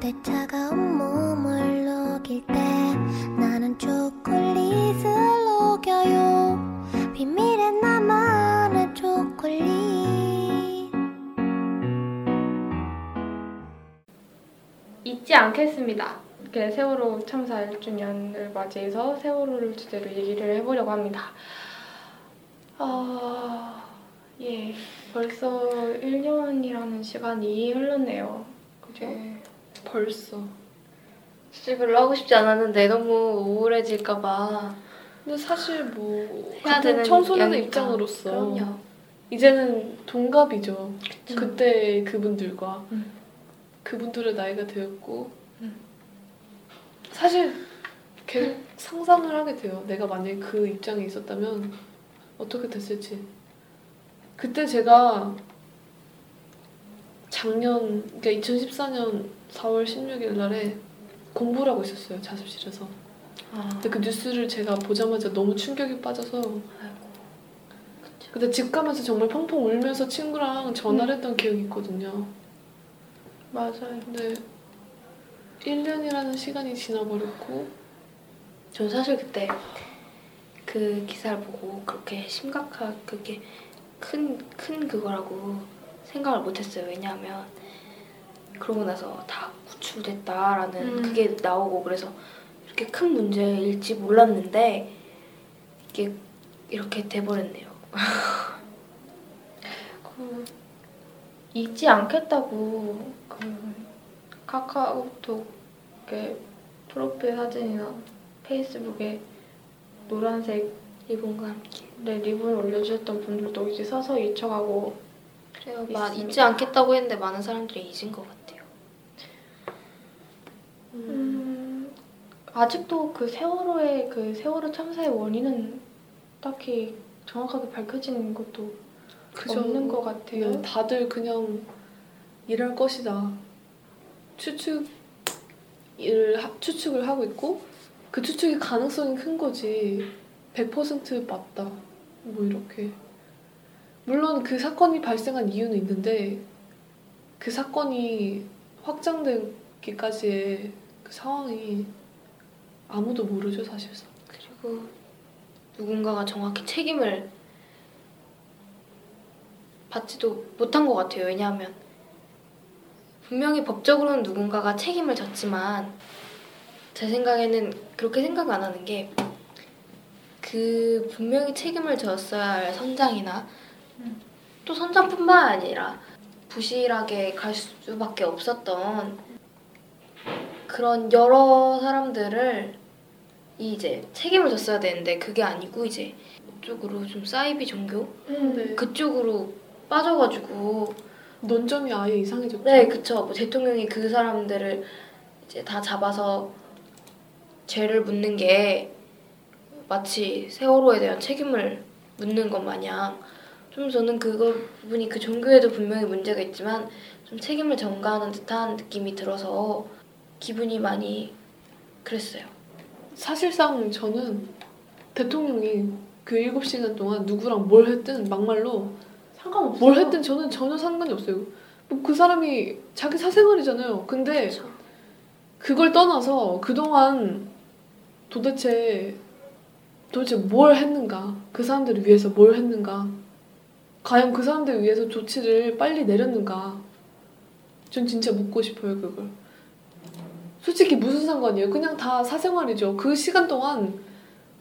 그대 차가운 몸을 녹일 때 나는 초콜릿을 녹여요 비밀의 나만의 초콜릿 잊지 않겠습니다. 이렇게 세월호 참사 1주년을 맞이해서 세월호를 주제로 얘기를 해보려고 합니다. 아, 예, 벌써 1년이라는 시간이 흘렀네요. 그죠? 네, 벌써. 사실 별로 하고 싶지 않았는데 너무 우울해질까봐 근데 사실 뭐 해야 되는 청소년의 일이니까. 입장으로서 그럼요. 이제는 동갑이죠. 그쵸. 그때 그분들과 음. 그분들의 나이가 되었고 음. 사실 계속 상상을 하게 돼요. 내가 만약에 그 입장에 있었다면 어떻게 됐을지. 그때 제가 작년 그러니까 2014년 4월 16일 날에 공부를 하고 있었어요 자습실에서. 아, 근데 그 뉴스를 제가 보자마자 너무 충격이 빠져서 아이고. 근데 집 가면서 정말 펑펑 울면서 친구랑 전화를 했던 기억이 있거든요. 맞아요. 근데 1년이라는 시간이 지나버렸고 전 사실 그때 그 기사를 보고 그렇게 심각하게 그게 큰, 큰 그거라고 생각을 못했어요. 왜냐하면 그러고 나서 다 구출됐다라는 음. 그게 나오고 그래서 이렇게 큰 문제일지 몰랐는데 이게 이렇게 돼버렸네요. 그 잊지 않겠다고 그 카카오톡에 프로필 사진이나 페이스북에 노란색 일본과 함께. 네, 리본 올려주셨던 분들도 이제 서서히 잊혀가고 그래요. 마, 있습니다. 잊지 않겠다고 했는데 많은 사람들이 잊은 것 같아요. 음, 아직도 그 세월호의 그 세월호 참사의 원인은 딱히 정확하게 밝혀진 것도 그저 없는 것 같아요. 네, 다들 그냥 일할 것이다 추측을 하- 추측을 하고 있고 그 추측이 가능성이 큰 거지 100% 맞다 뭐 이렇게 물론 그 사건이 발생한 이유는 있는데 그 사건이 확장되기까지의 그 상황이 아무도 모르죠 사실상 그리고 누군가가 정확히 책임을 받지도 못한 것 같아요. 왜냐하면 분명히 법적으로는 누군가가 책임을 졌지만 제 생각에는 그렇게 생각 안 하는 게 그 분명히 책임을 졌어야 할 선장이나 음. 또 선장뿐만 아니라 부실하게 갈 수밖에 없었던 그런 여러 사람들을 이제 책임을 졌어야 되는데 그게 아니고 이제 이쪽으로 좀 사이비 종교? 음, 네. 그쪽으로 빠져가지고 논점이 아예 이상해졌죠? 네 그쵸. 뭐 대통령이 그 사람들을 이제 다 잡아서 죄를 묻는 게 마치 세월호에 대한 책임을 묻는 것 마냥 좀 저는 그거 부분이 그 종교에도 분명히 문제가 있지만 좀 책임을 전가하는 듯한 느낌이 들어서 기분이 많이 그랬어요. 사실상 저는 대통령이 그 7시간 동안 누구랑 뭘 했든 막말로 상관없어요. 뭘 했든 저는 전혀 상관이 없어요. 뭐 그 사람이 자기 사생활이잖아요. 근데 그쵸. 그걸 떠나서 그동안 도대체 도대체 뭘 했는가? 그 사람들을 위해서 뭘 했는가? 과연 그 사람들을 위해서 조치를 빨리 내렸는가? 전 진짜 묻고 싶어요, 그걸. 솔직히 무슨 상관이에요? 그냥 다 사생활이죠. 그 시간 동안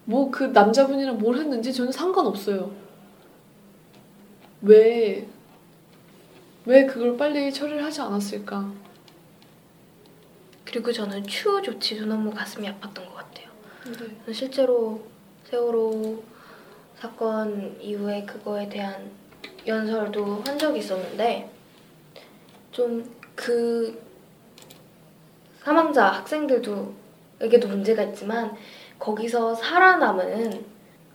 뭐 그 남자분이랑 뭘 했는지 저는 상관없어요. 왜, 왜 그걸 빨리 처리를 하지 않았을까? 그리고 저는 추후 조치도 너무 가슴이 아팠던 것 같아요. 네. 실제로 세월호 사건 이후에 그거에 대한 연설도 한 적이 있었는데 좀 그 사망자 학생들도 에게도 문제가 있지만 거기서 살아남은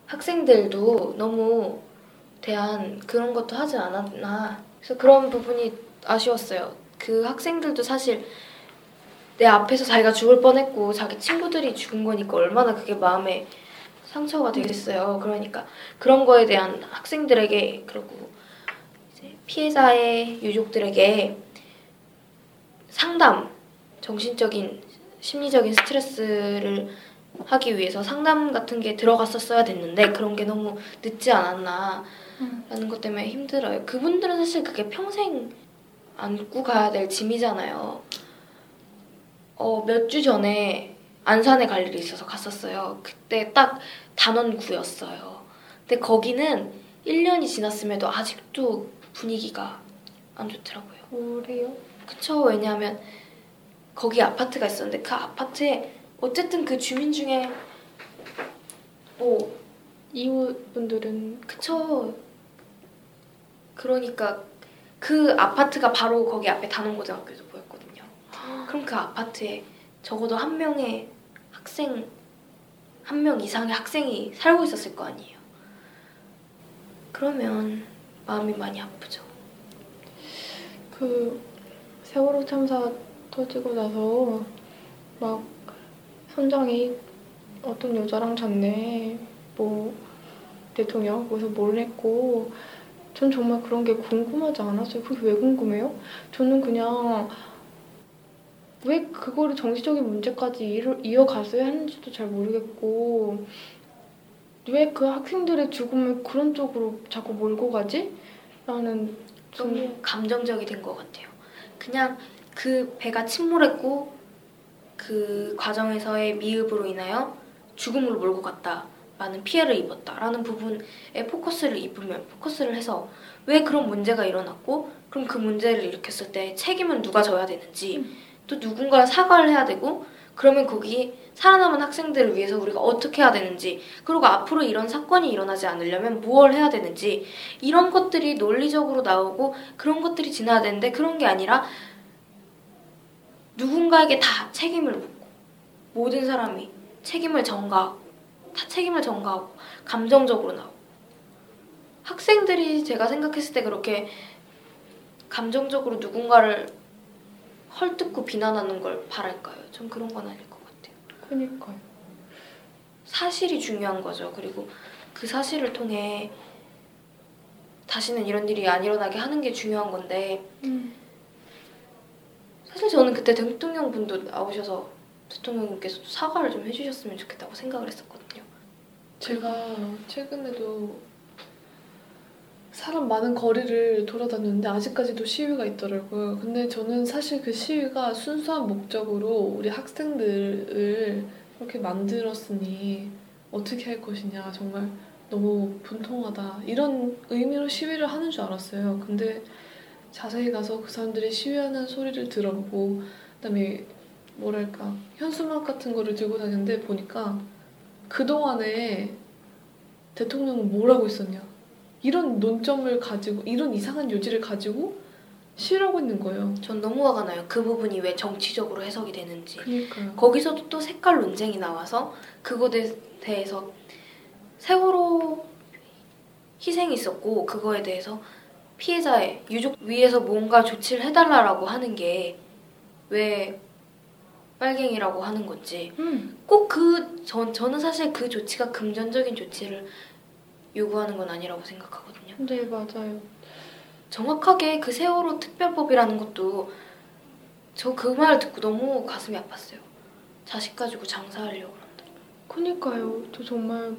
학생들도 너무 대한 그런 것도 하지 않았나 그래서 그런 부분이 아쉬웠어요. 그 학생들도 사실 내 앞에서 자기가 죽을 뻔했고 자기 친구들이 죽은 거니까 얼마나 그게 마음에 상처가 되겠어요. 그러니까 그런 거에 대한 학생들에게 그리고 피해자의 유족들에게 상담 정신적인 심리적인 스트레스를 하기 위해서 상담 같은 게 들어갔었어야 됐는데 그런 게 너무 늦지 않았나라는 것 때문에 힘들어요. 그분들은 사실 그게 평생 안고 가야 될 짐이잖아요. 어, 몇 주 전에 안산에 갈 일이 있어서 갔었어요. 그때 딱 단원 구였어요. 근데 거기는 1년이 지났음에도 아직도 분위기가 안 좋더라고요. 그래요? 그쵸. 왜냐하면 거기 아파트가 있었는데 그 아파트에 어쨌든 그 주민 중에 뭐 이웃분들은 그쵸. 그러니까 그 아파트가 바로 거기 앞에 단원고등학교도 보였거든요. 그럼 그 아파트에 적어도 한 명의 학생 한 명 이상의 학생이 살고 있었을 거 아니에요. 그러면 마음이 많이 아프죠. 그 세월호 참사 터지고 나서 막 선장이 어떤 여자랑 잤네 뭐 대통령 거기서 뭘 했고 전 정말 그런 게 궁금하지 않았어요. 그게 왜 궁금해요? 저는 그냥 왜 그거를 정치적인 문제까지 이어갔어야 했는지도 잘 모르겠고 왜 그 학생들의 죽음을 그런 쪽으로 자꾸 몰고 가지? 라는 좀 너무 감정적이 된 것 같아요. 그냥 그 배가 침몰했고 그 과정에서의 미흡으로 인하여 죽음으로 몰고 갔다. 많은 피해를 입었다라는 부분에 포커스를 입으면 포커스를 해서 왜 그런 문제가 일어났고 그럼 그 문제를 일으켰을 때 책임은 누가 져야 되는지 또 누군가 사과를 해야 되고 그러면 거기 살아남은 학생들을 위해서 우리가 어떻게 해야 되는지 그리고 앞으로 이런 사건이 일어나지 않으려면 무엇을 해야 되는지 이런 것들이 논리적으로 나오고 그런 것들이 지나야 되는데 그런 게 아니라 누군가에게 다 책임을 묻고 모든 사람이 책임을 전가하고 다 책임을 전가하고 감정적으로 나오고 학생들이 제가 생각했을 때 그렇게 감정적으로 누군가를 헐뜯고 비난하는 걸 바랄까요? 전 그런 건 아닐 것 같아요. 그니까요. 사실이 중요한 거죠. 그리고 그 사실을 통해 다시는 이런 일이 안 일어나게 하는 게 중요한 건데 음. 사실 저는 그때 대통령 분도 나오셔서 대통령님께서도 사과를 좀 해주셨으면 좋겠다고 생각을 했었거든요. 제가 최근에도 사람 많은 거리를 돌아다녔는데 아직까지도 시위가 있더라고요. 근데 저는 사실 그 시위가 순수한 목적으로 우리 학생들을 그렇게 만들었으니 어떻게 할 것이냐 정말 너무 분통하다 이런 의미로 시위를 하는 줄 알았어요. 근데 자세히 가서 그 사람들이 시위하는 소리를 들어보고 그다음에 뭐랄까 현수막 같은 거를 들고 다녔는데 보니까 그 동안에 대통령은 뭘 하고 있었냐 이런 논점을 가지고 이런 이상한 요지를 가지고 시위하고 있는 거예요. 전 너무 화가 나요. 그 부분이 왜 정치적으로 해석이 되는지. 그러니까요. 거기서도 또 색깔 논쟁이 나와서 그것에 대해서 세월호 희생이 있었고 그거에 대해서 피해자의 유족 위에서 뭔가 조치를 해달라라고 하는 게 왜 빨갱이라고 하는 건지 음. 꼭그전 저는 사실 그 조치가 금전적인 조치를 요구하는 건 아니라고 생각하거든요. 네 맞아요. 정확하게 그 세월호 특별법이라는 것도 저 그말 듣고 너무 가슴이 아팠어요. 자식 가지고 장사하려고 그런다. 그니까요. 저 정말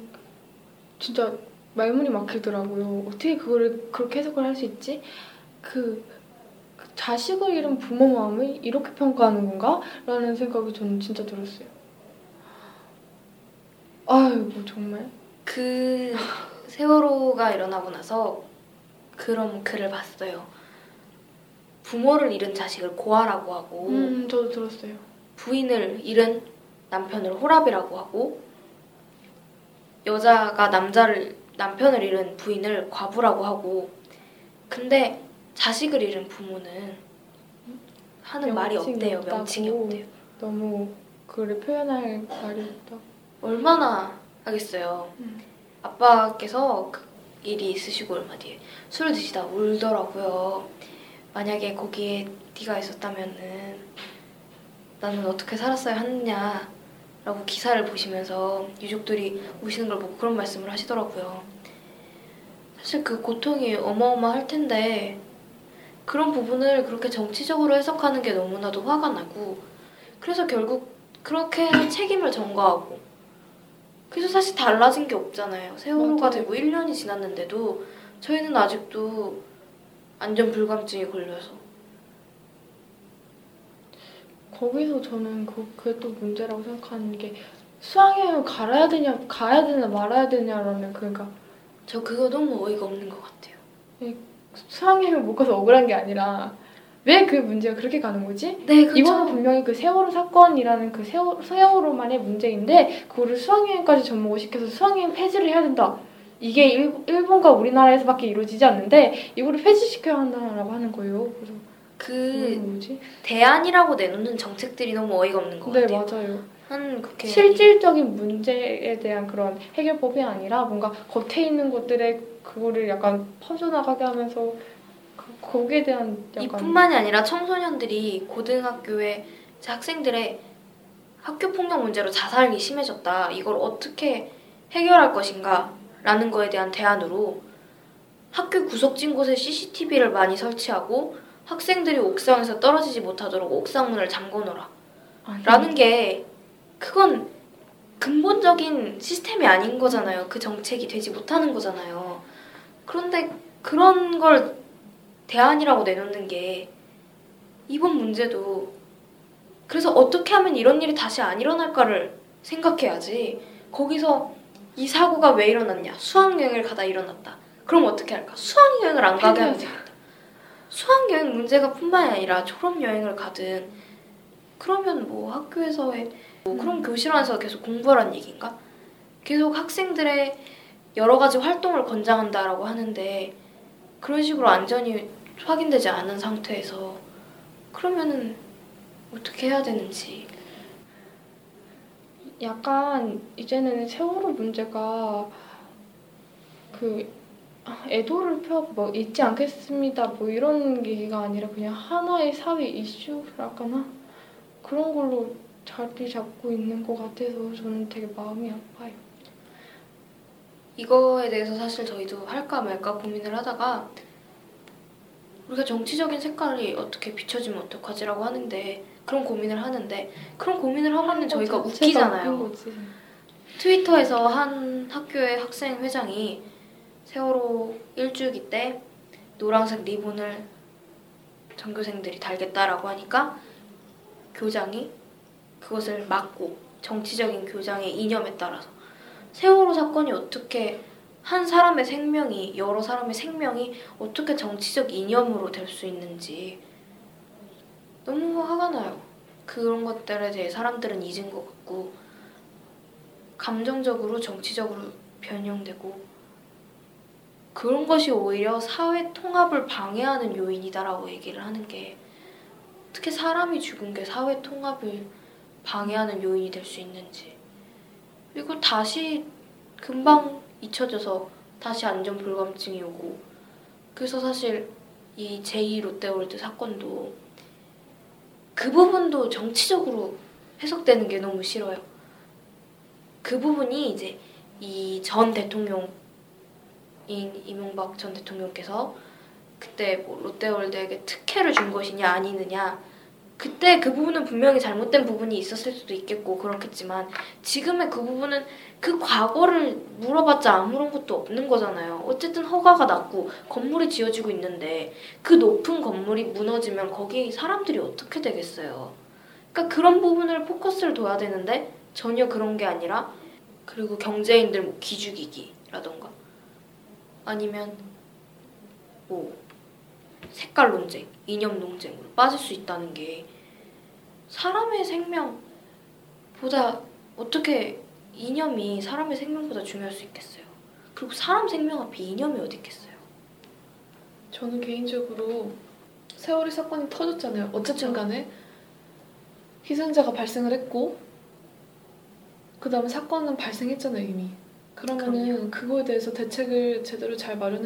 진짜 말문이 막히더라고요. 어떻게 그거를 그렇게 해석을 할 수 있지? 그, 그 자식을 잃은 부모 마음을 이렇게 평가하는 건가? 라는 생각이 저는 진짜 들었어요. 아이고 정말. 그 세월호가 일어나고 나서 그런 글을 봤어요. 부모를 잃은 자식을 고아라고 하고 음 저도 들었어요. 부인을 잃은 남편을 호랍이라고 하고 여자가 남자를 남편을 잃은 부인을 과부라고 하고 근데 자식을 잃은 부모는 하는 말이 없대요. 없다고. 명칭이 없대요. 너무 그를 표현할 말이 없다. 얼마나 하겠어요. 음. 아빠께서 그 일이 있으시고 얼마 뒤에 술을 드시다 울더라고요. 만약에 거기에 네가 있었다면은 나는 어떻게 살았어야 하느냐라고 기사를 보시면서 유족들이 우시는 걸 보고 그런 말씀을 하시더라고요. 사실 그 고통이 어마어마할 텐데 그런 부분을 그렇게 정치적으로 해석하는 게 너무나도 화가 나고 그래서 결국 그렇게 책임을 전가하고 그래서 사실 달라진 게 없잖아요. 세월호가. 되고 1년이 지났는데도 저희는 아직도 안전 불감증이 걸려서 거기서 저는 그, 그게 또 문제라고 생각하는 게 수학여행 가야 되냐 가야 되냐 말아야 되냐라는 그러니까 저 그거 너무 어이가 없는 것 같아요. 수학여행을 못 가서 억울한 게 아니라 왜 그 문제가 그렇게 가는 거지? 네, 그쵸. 이거는 분명히 그 세월호 사건이라는 그 세월, 세월호만의 문제인데 그거를 수학여행까지 접목을 시켜서 수학여행 폐지를 해야 된다. 이게 일, 일본과 우리나라에서밖에 이루어지지 않는데 이거를 폐지시켜야 한다라고 하는 거예요. 그래서 그 음, 뭐지? 대안이라고 내놓는 정책들이 너무 어이가 없는 것 네 같아요. 맞아요. 한 그렇게 실질적인 문제에 대한 그런 해결법이 아니라 뭔가 겉에 있는 것들에 그거를 약간 퍼져나가게 하면서 그, 거기에 대한 약간 이뿐만이 아니라 청소년들이 고등학교에 학생들의 학교 폭력 문제로 자살이 심해졌다. 이걸 어떻게 해결할 것인가? 라는 거에 대한 대안으로 학교 구석진 곳에 CCTV를 많이 설치하고 학생들이 옥상에서 떨어지지 못하도록 옥상 문을 잠궈놓으라. 아니, 라는 게 그건 근본적인 시스템이 아닌 거잖아요. 그 정책이 되지 못하는 거잖아요. 그런데 그런 걸 대안이라고 내놓는 게 이번 문제도 그래서 어떻게 하면 이런 일이 다시 안 일어날까를 생각해야지. 거기서 이 사고가 왜 일어났냐? 수학여행을 가다 일어났다. 그럼 어떻게 할까? 수학여행을 안 가게 하면. 되겠다. 수학여행 문제가 뿐만이 아니라 졸업여행을 가든 그러면 뭐 학교에서의 뭐 그럼 교실 안에서 계속 공부하라는 얘기인가? 계속 학생들의 여러 가지 활동을 권장한다라고 하는데 그런 식으로 안전이 확인되지 않은 상태에서 그러면은 어떻게 해야 되는지 약간 이제는 세월호 문제가 그 아, 애도를 펴고 뭐 잊지 않겠습니다 뭐 이런 얘기가 아니라 그냥 하나의 사회 이슈랄까나 그런 걸로 자리 잡고 있는 것 같아서 저는 되게 마음이 아파요. 이거에 대해서 사실 저희도 할까 말까 고민을 하다가 우리가 정치적인 색깔이 어떻게 비춰지면 어떡하지라고 하는데 그런 고민을 하는데 그런 고민을 하고 있는 저희가 웃기잖아요. 트위터에서 한 학교의 학생 회장이 세월호 일주기 때 노란색 리본을 전교생들이 달겠다라고 하니까 교장이 그것을 막고 정치적인 교장의 이념에 따라서 세월호 사건이 어떻게 한 사람의 생명이 여러 사람의 생명이 어떻게 정치적 이념으로 될 수 있는지 너무 화가 나요. 그런 것들에 대해 사람들은 잊은 것 같고 감정적으로 정치적으로 변형되고 그런 것이 오히려 사회 통합을 방해하는 요인이다라고 얘기를 하는 게 어떻게 사람이 죽은 게 사회 통합을 방해하는 요인이 될 수 있는지 그리고 다시 금방 잊혀져서 다시 안전 불감증이 오고 그래서 사실 이 제2 롯데월드 사건도 그 부분도 정치적으로 해석되는 게 너무 싫어요. 그 부분이 이제 이 전 대통령인 이명박 전 대통령께서 그때 뭐 롯데월드에게 특혜를 준 것이냐 아니느냐 그때 그 부분은 분명히 잘못된 부분이 있었을 수도 있겠고 그렇겠지만 지금의 그 부분은 그 과거를 물어봤자 아무런 것도 없는 거잖아요. 어쨌든 허가가 났고 건물이 지어지고 있는데 그 높은 건물이 무너지면 거기 사람들이 어떻게 되겠어요. 그러니까 그런 부분을 포커스를 둬야 되는데 전혀 그런 게 아니라 그리고 경제인들 뭐 기죽이기라던가 아니면 뭐 색깔 논쟁, 이념 논쟁으로 빠질 수 있다는 게 사람의 생명보다 어떻게 이념이 사람의 생명보다 중요할 수 있겠어요. 그리고 사람 생명 앞에 이념이 어디 있겠어요. 저는 개인적으로 세월이 사건이 터졌잖아요. 어쨌든. 간에 희생자가 발생을 했고 그 다음에 사건은 발생했잖아요 이미. 그러면은 그거에 대해서 대책을 제대로 잘 마련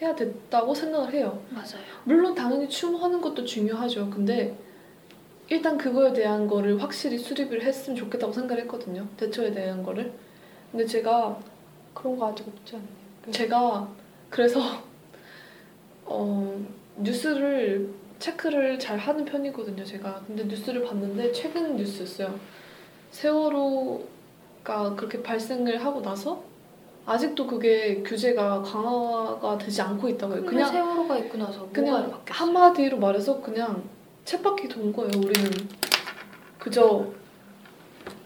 해야 됐다고 생각을 해요. 맞아요. 물론 당연히 추모하는 것도 중요하죠. 근데 일단 그거에 대한 거를 확실히 수립을 했으면 좋겠다고 생각을 했거든요. 대처에 대한 거를. 근데 제가 그런 거 아직 없지 않나요? 제가 그래서 어, 뉴스를 체크를 잘 하는 편이거든요, 제가. 근데 뉴스를 봤는데 최근 뉴스였어요. 세월호가 그렇게 발생을 하고 나서 아직도 그게 규제가 강화가 되지 않고 있다고 해요. 그냥 세월호가 있고 나서 그냥 바뀌었어? 한마디로 말해서 그냥 쳇바퀴 돈 거예요. 우리는 그저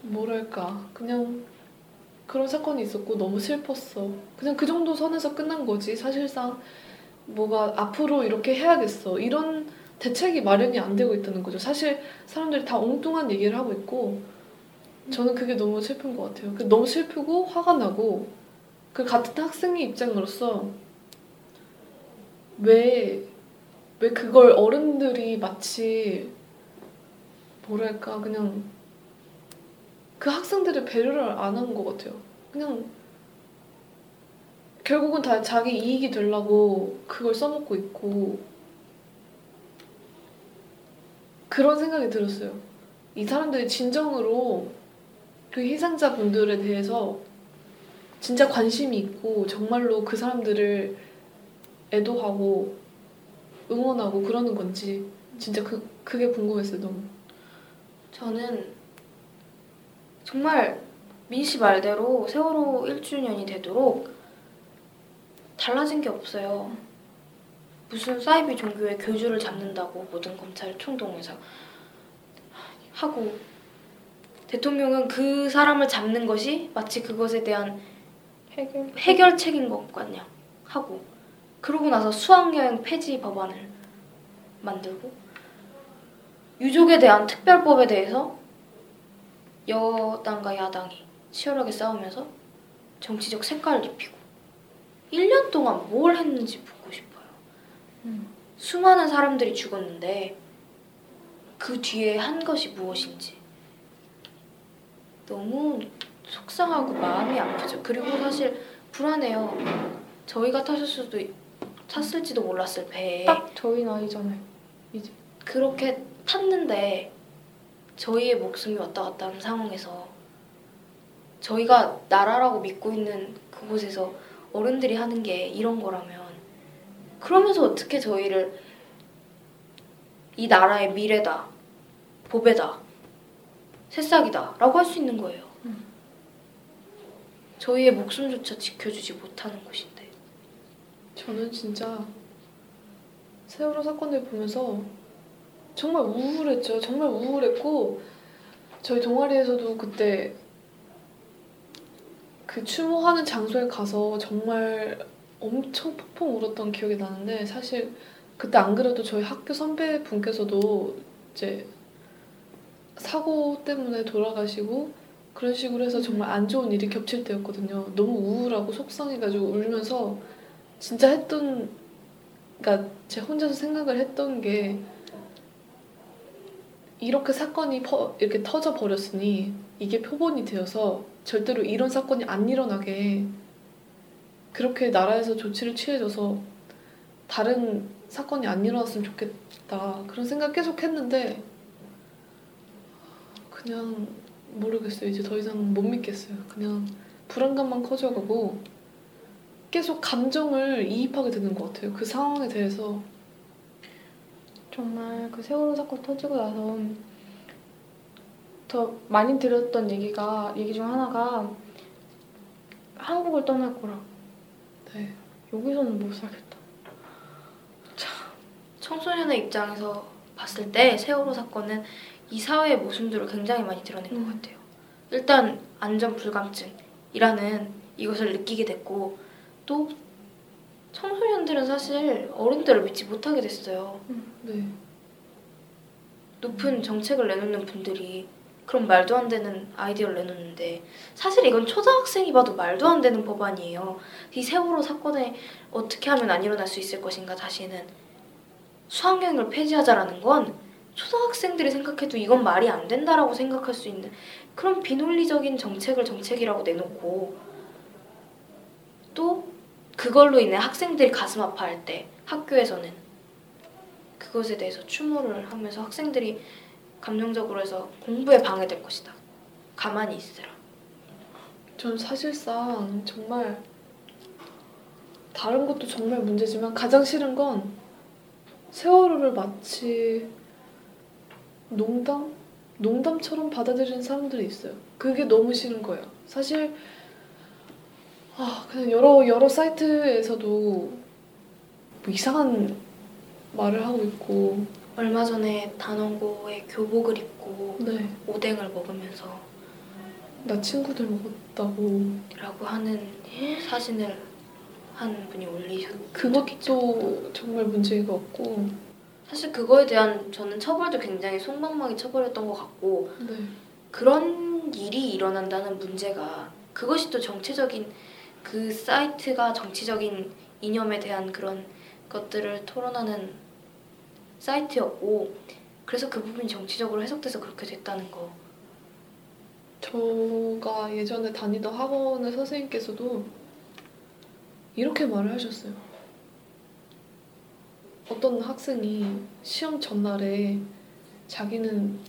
뭐랄까 그냥 그런 사건이 있었고 너무 슬펐어. 그냥 그 정도 선에서 끝난 거지. 사실상 뭐가 앞으로 이렇게 해야겠어. 이런 대책이 마련이 안 되고 있다는 거죠. 사실 사람들이 다 엉뚱한 얘기를 하고 있고 저는 그게 너무 슬픈 것 같아요. 그 너무 슬프고 화가 나고 그 같은 학생의 입장으로서 왜, 왜 그걸 어른들이 마치 뭐랄까 그냥 그 학생들의 배려를 안 한 것 같아요. 그냥 결국은 다 자기 이익이 되려고 그걸 써먹고 있고 그런 생각이 들었어요. 이 사람들이 진정으로 그 희생자분들에 대해서 진짜 관심이 있고 정말로 그 사람들을 애도하고 응원하고 그러는 건지 진짜 그 그게 궁금했어요 너무. 저는 정말 민 씨 말대로 세월호 1주년이 되도록 달라진 게 없어요. 무슨 사이비 종교의 교주를 잡는다고 모든 검찰 총동에서 하고 대통령은 그 사람을 잡는 것이 마치 그것에 대한 해결. 해결책인 것 같냐 하고. 그러고 나서 수학여행 폐지 법안을 만들고. 유족에 대한 특별법에 대해서 여당과 야당이 치열하게 싸우면서 정치적 색깔을 입히고 1년 동안 뭘 했는지 묻고 싶어요. 음. 수많은 사람들이 죽었는데 그 뒤에 한 것이 무엇인지. 너무 속상하고 마음이 아프죠. 그리고 사실 불안해요. 저희가 타실 수도 있- 탔을지도 몰랐을 배에 딱 저희 나이잖아요. 그렇게 탔는데 저희의 목숨이 왔다 갔다 하는 상황에서 저희가 나라라고 믿고 있는 그곳에서 어른들이 하는 게 이런 거라면 그러면서 어떻게 저희를 이 나라의 미래다, 보배다, 새싹이다 라고 할 수 있는 거예요. 저희의 목숨조차 지켜주지 못하는 곳인데 저는 진짜 세월호 사건을 보면서 정말 우울했죠. 정말 우울했고 저희 동아리에서도 그때 그 추모하는 장소에 가서 정말 엄청 펑펑 울었던 기억이 나는데 사실 그때 안 그래도 저희 학교 선배 분께서도 이제 사고 때문에 돌아가시고 그런 식으로 해서 정말 안 좋은 일이 겹칠 때였거든요. 너무 우울하고 속상해가지고 울면서 진짜 했던 그러니까 제 혼자서 생각을 했던 게 이렇게 사건이 퍼, 이렇게 터져 버렸으니 이게 표본이 되어서 절대로 이런 사건이 안 일어나게 그렇게 나라에서 조치를 취해줘서 다른 사건이 안 일어났으면 좋겠다 그런 생각 계속 했는데 그냥 모르겠어요 이제 더 이상 못 믿겠어요 그냥 불안감만 커져가고 계속 감정을 이입하게 되는 것 같아요 그 상황에 대해서 정말 그 세월호 사건 터지고 나서 더 많이 들었던 얘기가 얘기 중 하나가 한국을 떠날 거라. 네. 여기서는 못 살겠다. 청소년의 입장에서 봤을 때 세월호 사건은 이 사회의 모순들을 굉장히 많이 드러낸 음. 것 같아요. 일단 안전 불감증이라는 이것을 느끼게 됐고 또 청소년들은 사실 어른들을 믿지 못하게 됐어요. 네. 높은 정책을 내놓는 분들이 그런 말도 안 되는 아이디어를 내놓는데 사실 이건 초등학생이 봐도 말도 안 되는 법안이에요. 이 세월호 사건에 어떻게 하면 안 일어날 수 있을 것인가 다시는 수학여행을 폐지하자라는 건 초등학생들이 생각해도 이건 말이 안 된다라고 생각할 수 있는 그런 비논리적인 정책을 정책이라고 내놓고 또 그걸로 인해 학생들이 가슴 아파할 때 학교에서는 그것에 대해서 추모를 하면서 학생들이 감정적으로 해서 공부에 방해될 것이다. 가만히 있으라. 전 사실상 정말 다른 것도 정말 문제지만 가장 싫은 건 세월호를 마치 농담? 농담처럼 받아들이는 사람들이 있어요. 그게 너무 싫은 거예요. 사실 아 그냥 여러 여러 사이트에서도 뭐 이상한 말을 하고 있고 얼마 전에 단원고에 교복을 입고 네. 오뎅을 먹으면서 나 친구들 먹었다고 라고 하는 사진을 한 분이 올리셨 그것도 정말 문제가 없고 사실 그거에 대한 저는 처벌도 굉장히 송방망이 처벌했던 것 같고 네. 그런 일이 일어난다는 문제가 그것이 또 정치적인 그 사이트가 정치적인 이념에 대한 그런 것들을 토론하는 사이트였고 그래서 그 부분이 정치적으로 해석돼서 그렇게 됐다는 거 저가 예전에 다니던 학원의 선생님께서도 이렇게 말을 하셨어요. 어떤 학생이 시험 전날에 자기는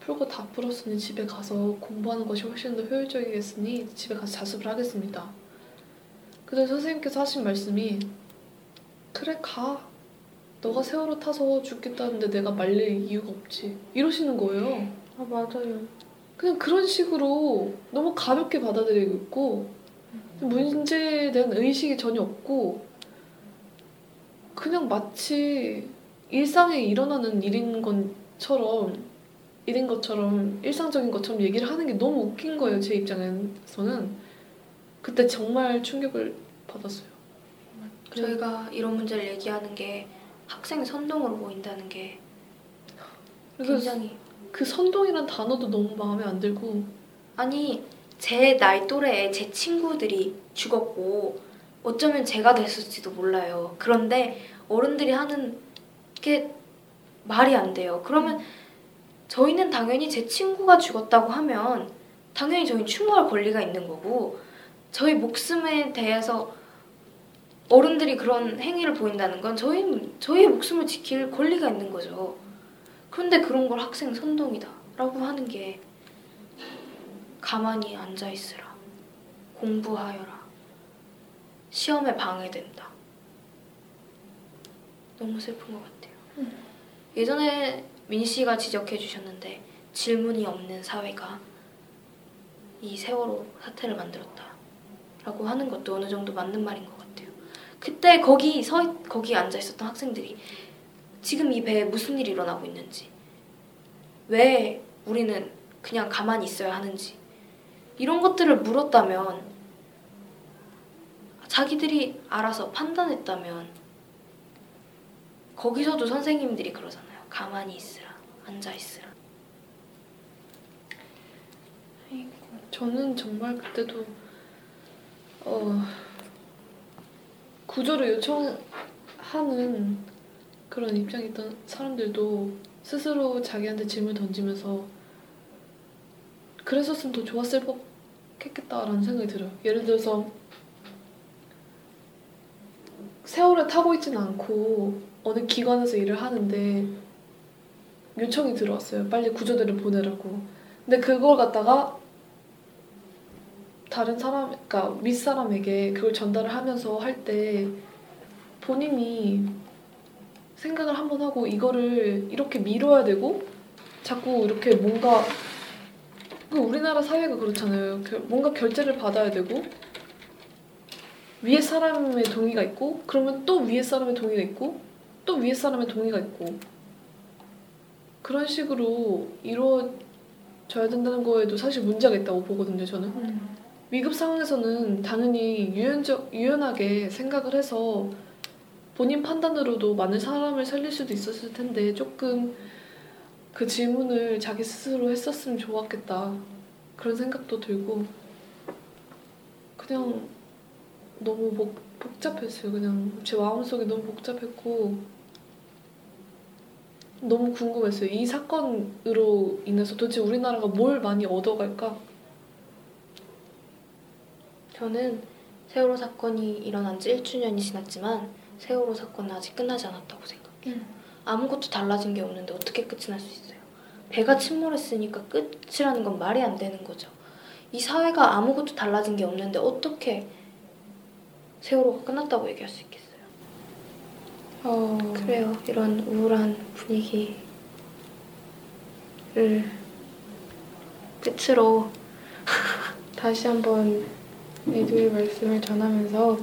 풀고 다 풀었으니 집에 가서 공부하는 것이 훨씬 더 효율적이겠으니 집에 가서 자습을 하겠습니다. 근데 선생님께서 하신 말씀이 그래 가. 너가 세월호 타서 죽겠다는데 내가 말릴 이유가 없지. 이러시는 거예요. 아 맞아요. 그냥 그런 식으로 너무 가볍게 받아들이고 있고 문제에 대한 의식이 전혀 없고 그냥 마치 일상에 일어나는 일인 것처럼 일인 것처럼 일상적인 것처럼 얘기를 하는 게 너무 웃긴 거예요 제 입장에서는 그때 정말 충격을 받았어요. 저희가 이런 문제를 얘기하는 게 학생 선동으로 보인다는 게 굉장히 그 선동이란 단어도 너무 마음에 안 들고 아니 제 나이 또래에 제 친구들이 죽었고 어쩌면 제가 됐을지도 몰라요. 그런데 어른들이 하는 게 말이 안 돼요. 그러면 저희는 당연히 제 친구가 죽었다고 하면 당연히 저희 충고할 권리가 있는 거고 저희 목숨에 대해서 어른들이 그런 행위를 보인다는 건 저희 저희의 목숨을 지킬 권리가 있는 거죠. 그런데 그런 걸 학생 선동이다라고 하는 게 가만히 앉아 있으라. 공부하여라. 시험에 방해된다. 너무 슬픈 것 같아요. 예전에 민 씨가 지적해 주셨는데 질문이 없는 사회가 이 세월호 사태를 만들었다라고 하는 것도 어느 정도 맞는 말인 것 같아요. 그때 거기 서 거기 앉아 있었던 학생들이 지금 이 배에 무슨 일이 일어나고 있는지 왜 우리는 그냥 가만히 있어야 하는지 이런 것들을 물었다면 자기들이 알아서 판단했다면 거기서도 선생님들이 그러잖아요. 가만히 있으라, 앉아 있으라. 저는 정말 그때도 어, 구조를 요청하는 그런 입장에 있던 사람들도 스스로 자기한테 질문 던지면서 그랬었으면 더 좋았을 법 했겠다라는 생각이 들어요. 예를 들어서 세월을 타고 있지는 않고 어느 기관에서 일을 하는데 요청이 들어왔어요. 빨리 구조대를 보내라고. 근데 그걸 갖다가 다른 사람, 그러니까 윗사람에게 그걸 전달을 하면서 할 때 본인이 생각을 한번 하고 이거를 이렇게 미뤄야 되고 자꾸 이렇게 뭔가 그 우리나라 사회가 그렇잖아요. 결- 뭔가 결제를 받아야 되고 위에 사람의 동의가 있고 그러면 또 위에 사람의 동의가 있고 또 위에 사람의 동의가 있고 그런 식으로 이루어져야 된다는 거에도 사실 문제가 있다고 보거든요. 저는. 위급 상황에서는 당연히 유연적, 유연하게 생각을 해서 본인 판단으로도 많은 사람을 살릴 수도 있었을 텐데 조금 그 질문을 자기 스스로 했었으면 좋았겠다 그런 생각도 들고 그냥 너무 복, 복잡했어요 그냥 제 마음속에 너무 복잡했고 너무 궁금했어요 이 사건으로 인해서 도대체 우리나라가 뭘 많이 얻어갈까 저는 세월호 사건이 일어난 지 1주년이 지났지만 세월호 사건은 아직 끝나지 않았다고 생각해요. 아무것도 달라진 게 없는데 어떻게 끝이 날 수 있어요? 배가 침몰했으니까 끝이라는 건 말이 안 되는 거죠. 이 사회가 아무것도 달라진 게 없는데 어떻게 세월호가 끝났다고 얘기할 수 있겠어요? 어, 그래요. 이런 우울한 분위기를 끝으로 다시 한번 애도의 말씀을 전하면서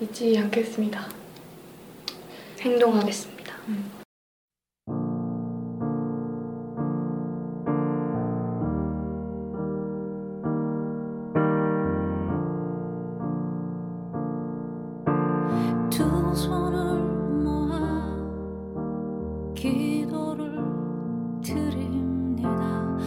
잊지 않겠습니다. 행동하겠습니다. 두 기도를 드립니다.